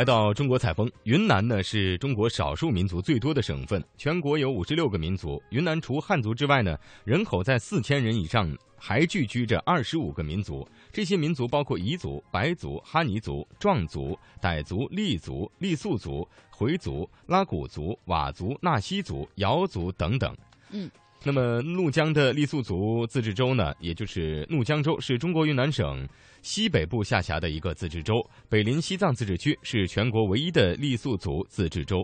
来到中国采风，云南呢是中国少数民族最多的省份，全国有五十六个民族。云南除汉族之外呢，人口在四千人以上，还聚居着二十五个民族。这些民族包括彝族、白族、哈尼族、壮族、傣族、傈族、傈僳族、回族、拉祜族、佤族、纳西族、瑶族等等。嗯。那么，怒江的傈僳族自治州呢，也就是怒江州，是中国云南省西北部下辖的一个自治州。北临西藏自治区，是全国唯一的傈僳族自治州。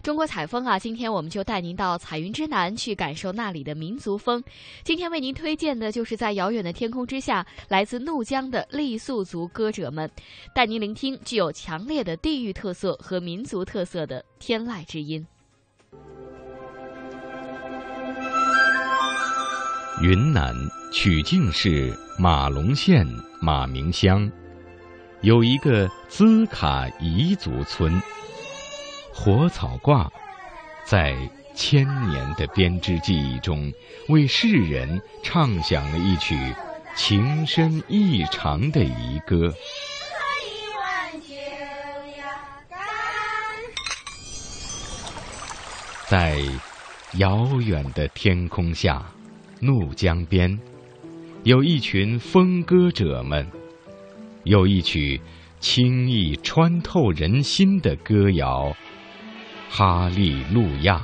中国采风啊，今天我们就带您到彩云之南去感受那里的民族风。今天为您推荐的就是在遥远的天空之下，来自怒江的傈僳族歌者们，带您聆听具有强烈的地域特色和民族特色的天籁之音。云南曲靖市马龙县马鸣乡，有一个孜卡彝族村。火草挂在千年的编织记忆中，为世人唱响了一曲情深意长的彝歌。在遥远的天空下。怒江边，有一群风歌者们，有一曲轻易穿透人心的歌谣《哈利路亚》。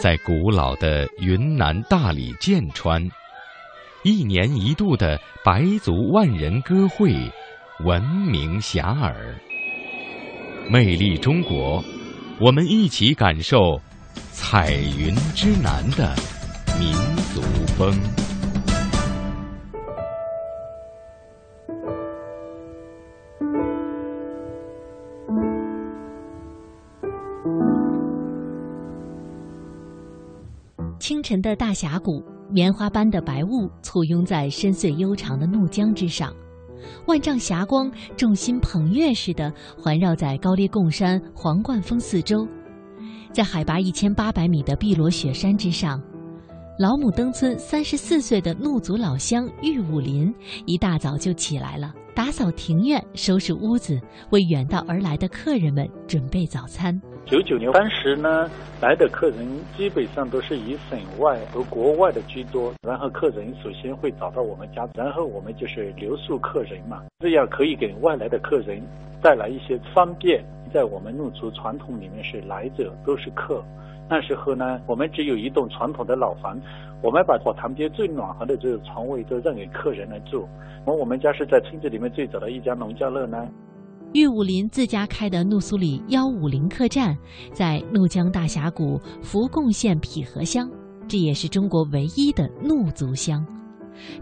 在古老的云南大理剑川，一年一度的白族万人歌会闻名遐迩。魅力中国，我们一起感受。彩云之南的民族风。清晨的大峡谷，棉花般的白雾簇拥在深邃悠长的怒江之上，万丈霞光众星捧月似的环绕在高黎贡山皇冠峰四周。在海拔一千八百米的碧螺雪山之上，老母登村三十四岁的怒族老乡玉武林一大早就起来了，打扫庭院，收拾屋子，为远道而来的客人们准备早餐。九九年当时呢，来的客人基本上都是以省外和国外的居多，然后客人首先会找到我们家，然后我们就是留宿客人嘛，这样可以给外来的客人带来一些方便。在我们怒族传统里面是来者都是客，那时候呢，我们只有一栋传统的老房，我们把火塘边最暖和的这个床位都让给客人来住。而我们家是在村子里面最早的一家农家乐呢。玉武林自家开的怒苏里幺五零客栈，在怒江大峡谷福贡县匹河乡，这也是中国唯一的怒族乡。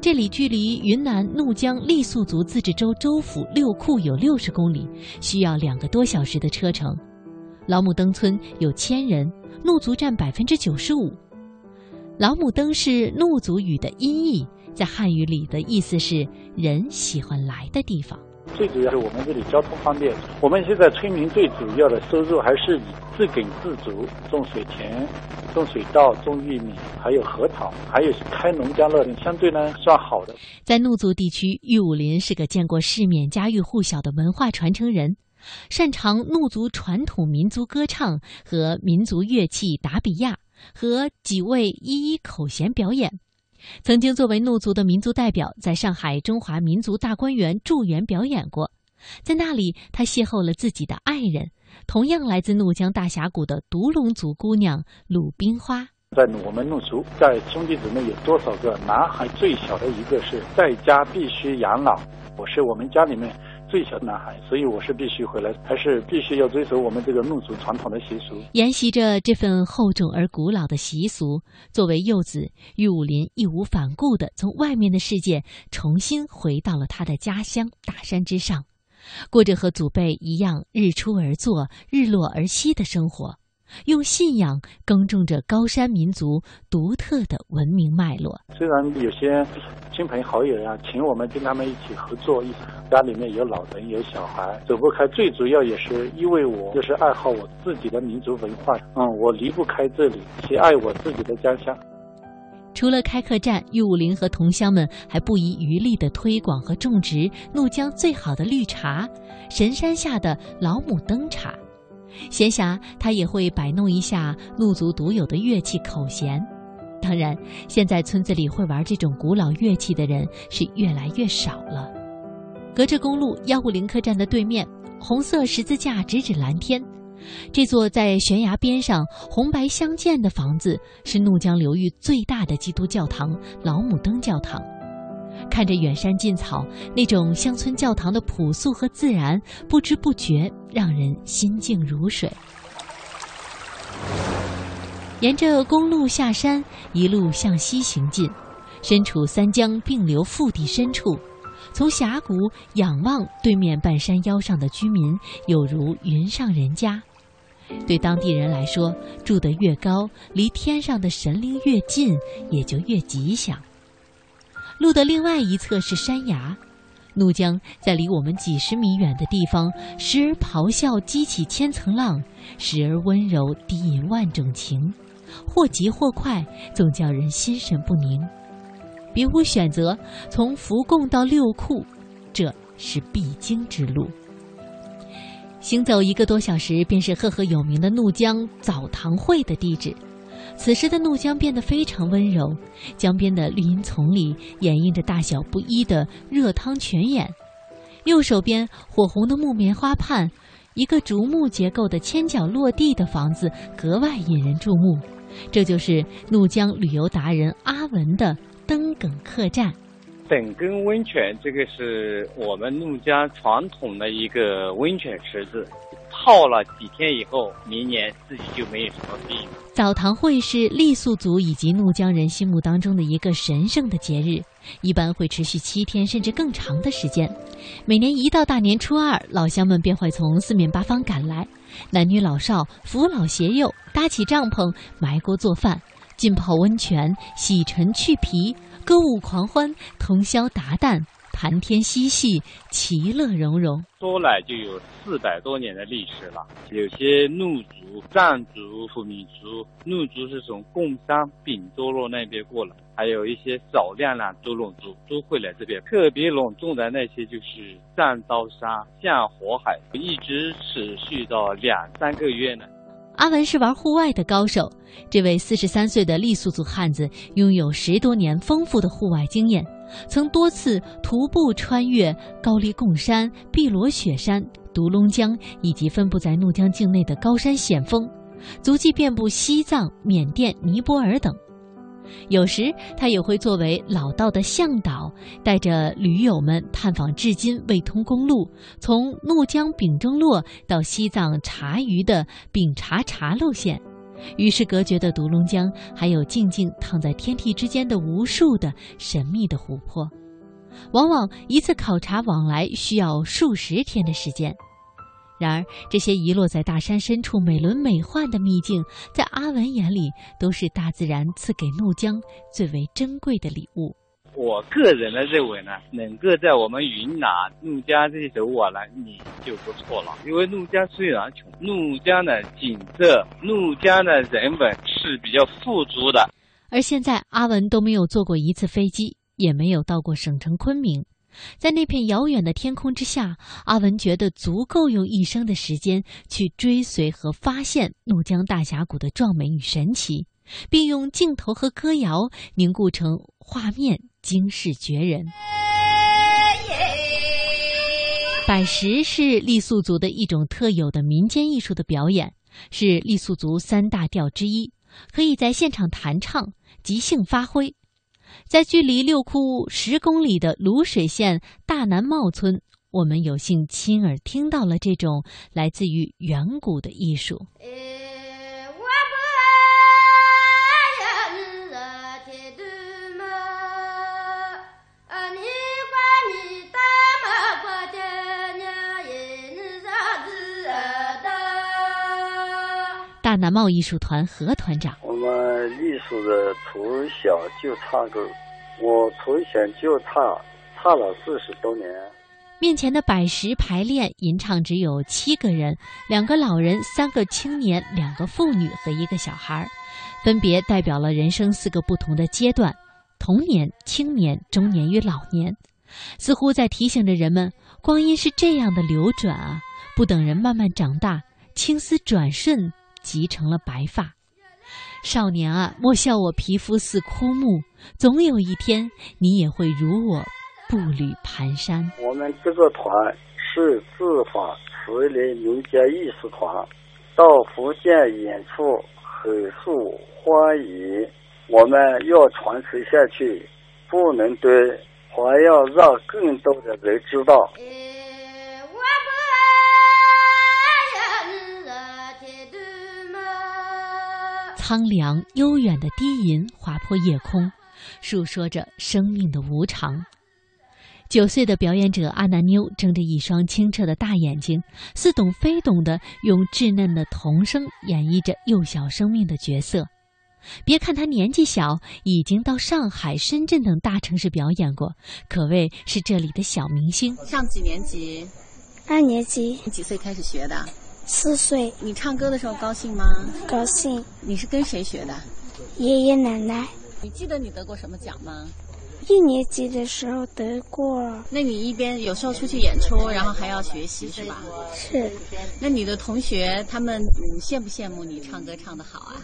这里距离云南怒江傈僳族自治州州府六库有六十公里，需要两个多小时的车程。老母登村有千人，怒族占百分之九十五。老母登是怒族语的音译，在汉语里的意思是人喜欢来的地方。最主要是我们这里交通方便。我们现在村民最主要的收入还是以自给自足，种水田、种水稻、种玉米，还有核桃，还有开农家乐，相对呢算好的。在怒族地区，玉武林是个见过世面、家喻户晓的文化传承人，擅长怒族传统民族歌唱和民族乐器达比亚，和几位一一口弦表演。曾经作为怒族的民族代表，在上海中华民族大观园驻园表演过。在那里，他邂逅了自己的爱人，同样来自怒江大峡谷的独龙族姑娘鲁冰花。在我们怒族，在兄弟姊妹有多少个？男孩最小的一个是在家必须养老，我是我们家里面最小男孩，所以我是必须回来，还是必须要遵守我们这个怒族传统的习俗。沿袭着这份厚重而古老的习俗，作为幼子，玉武林义无反顾地从外面的世界重新回到了他的家乡大山之上，过着和祖辈一样日出而作、日落而息的生活。用信仰耕种着高山民族独特的文明脉络。虽然有些亲朋好友呀，请我们跟他们一起合作，家里面有老人有小孩，走不开。最主要也是因为我就是爱好我自己的民族文化，嗯，我离不开这里，喜爱我自己的家乡。除了开客栈，玉武林和同乡们还不遗余力地推广和种植怒江最好的绿茶——神山下的老母灯茶。闲暇，他也会摆弄一下怒族独有的乐器口弦。当然，现在村子里会玩这种古老乐器的人是越来越少了。隔着公路，幺五零客栈的对面，红色十字架直指蓝天。这座在悬崖边上、红白相间的房子，是怒江流域最大的基督教堂——老母登教堂。看着远山近草，那种乡村教堂的朴素和自然，不知不觉让人心静如水。沿着公路下山，一路向西行进，身处三江并流腹地深处，从峡谷仰望对面半山腰上的居民，有如云上人家。对当地人来说，住得越高，离天上的神灵越近，也就越吉祥。路的另外一侧是山崖，怒江在离我们几十米远的地方，时而咆哮激起千层浪，时而温柔低吟万种情，或急或快，总叫人心神不宁。别无选择，从福贡到六库，这是必经之路。行走一个多小时，便是赫赫有名的怒江澡堂会的地址。此时的怒江变得非常温柔，江边的绿荫丛里掩映着大小不一的热汤泉眼。右手边火红的木棉花畔，一个竹木结构的千角落地的房子格外引人注目。这就是怒江旅游达人阿文的登埂客栈。等根温泉，这个是我们怒江传统的一个温泉池子，泡了几天以后，明年自己就没有什么病。澡堂会是傈僳族以及怒江人心目当中的一个神圣的节日，一般会持续七天甚至更长的时间。每年一到大年初二，老乡们便会从四面八方赶来，男女老少、扶老携幼，搭起帐篷，埋锅做饭，浸泡温泉，洗尘去皮。歌舞狂欢，通宵达旦，谈天嬉戏，其乐融融。说来就有四百多年的历史了。有些怒族、藏族、ful 民族，怒族是从贡山、丙州洛那边过来，还有一些少量的都陇族都会来这边。特别隆重的那些就是上刀山、下火海，一直持续到两三个月呢。阿文是玩户外的高手，这位四十三岁的傈僳族汉子拥有十多年丰富的户外经验，曾多次徒步穿越高黎贡山、碧罗雪山、独龙江以及分布在怒江境内的高山险峰，足迹遍布西藏、缅甸、尼泊尔等。有时他也会作为老道的向导，带着驴友们探访至今未通公路，从怒江丙中洛到西藏茶余的丙察察路线。与世隔绝的独龙江，还有静静躺在天地之间的无数的神秘的湖泊，往往一次考察往来需要数十天的时间。然而，这些遗落在大山深处美轮美奂的秘境，在阿文眼里都是大自然赐给怒江最为珍贵的礼物。我个人的认为呢，能够在我们云南怒江这些走完了，你就不错了。因为怒江虽然穷，怒江的景色、怒江的人文是比较富足的。而现在，阿文都没有坐过一次飞机，也没有到过省城昆明。在那片遥远的天空之下，阿文觉得足够用一生的时间去追随和发现怒江大峡谷的壮美与神奇，并用镜头和歌谣凝固成画面，惊世绝人。百石是傈僳族的一种特有的民间艺术的表演，是傈僳族三大调之一，可以在现场弹唱，即兴发挥。在距离六库十公里的泸水县大南茂村，我们有幸亲耳听到了这种来自于远古的艺术。南茂艺术团何团长。我们艺术的从小就唱歌，我从小就唱，唱了四十多年。面前的百十排练吟唱只有七个人，两个老人，三个青年，两个妇女和一个小孩，分别代表了人生四个不同的阶段：童年、青年、中年与老年。似乎在提醒着人们，光阴是这样的流转啊！不等人慢慢长大，青丝转瞬即成了白发。少年啊，莫笑我皮肤似枯木，总有一天你也会如我。步履蹒跚。我们这个团是自法慈林民间艺术团，到福建演出很受欢迎。我们要传承下去，不能蹲，还要让更多的人知道。苍凉悠远的低吟划破夜空，诉说着生命的无常。九岁的表演者阿南妞睁着一双清澈的大眼睛，似懂非懂地用稚嫩的童声演绎着幼小生命的角色。别看她年纪小，已经到上海、深圳等大城市表演过，可谓是这里的小明星。上几年级？二年级。几岁开始学的？四岁。你唱歌的时候高兴吗？高兴。你是跟谁学的？爷爷奶奶。你记得你得过什么奖吗？一年级的时候得过。那你一边有时候出去演出，然后还要学习是吧？是。那你的同学他们羡不羡慕你唱歌唱得好啊？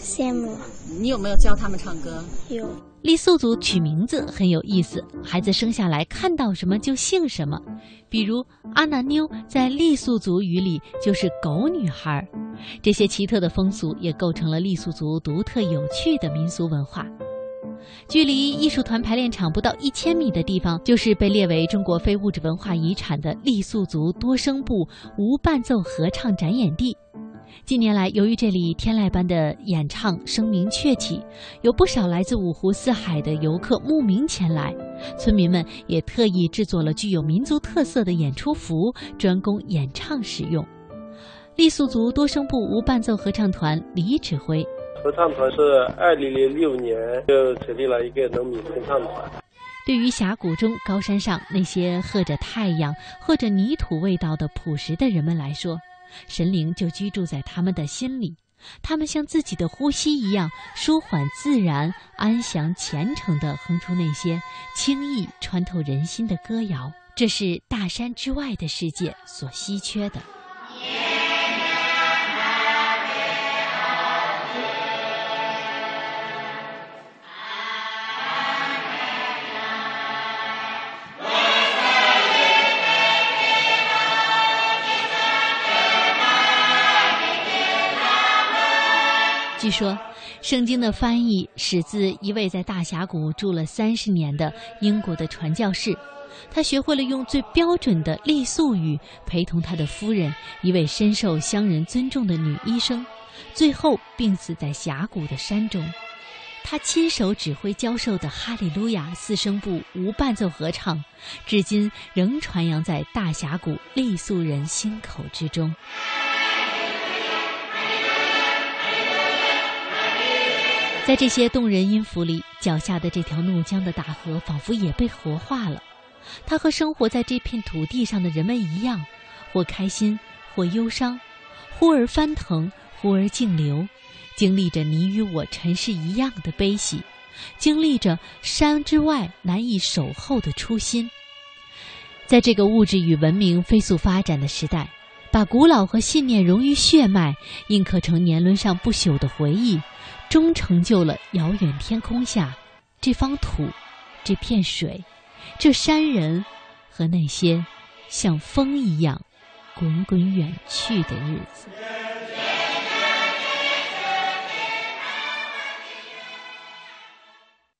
羡慕。你有没有教他们唱歌？有。傈僳族取名字很有意思，孩子生下来看到什么就姓什么。比如阿南妞在傈僳族语里就是狗女孩。这些奇特的风俗也构成了傈僳族独特有趣的民俗文化。距离艺术团排练场不到一千米的地方，就是被列为中国非物质文化遗产的傈僳族多声部无伴奏合唱展演地。近年来，由于这里天籁般的演唱声名鹊起，有不少来自五湖四海的游客慕名前来。村民们也特意制作了具有民族特色的演出服，专供演唱使用。傈僳族多声部无伴奏合唱团李指挥。合唱团是二零零六年就成立了一个农民合唱团。对于峡谷中高山上那些喝着太阳、喝着泥土味道的朴实的人们来说，神灵就居住在他们的心里。他们像自己的呼吸一样舒缓、自然、安详、虔诚地哼出那些轻易穿透人心的歌谣。这是大山之外的世界所稀缺的。据说，圣经的翻译始自一位在大峡谷住了三十年的英国的传教士，他学会了用最标准的傈僳语陪同他的夫人，一位深受乡人尊重的女医生，最后病死在峡谷的山中。他亲手指挥教授的《哈利路亚》四声部无伴奏合唱，至今仍传扬在大峡谷傈僳人心口之中。在这些动人音符里，脚下的这条怒江的大河仿佛也被活化了。它和生活在这片土地上的人们一样，或开心，或忧伤，忽而翻腾，忽而静流，经历着你与我尘世一样的悲喜，经历着山之外难以守候的初心。在这个物质与文明飞速发展的时代，把古老和信念融于血脉，印刻成年轮上不朽的回忆。终成就了遥远天空下这方土、这片水、这山人和那些像风一样滚滚远去的日子。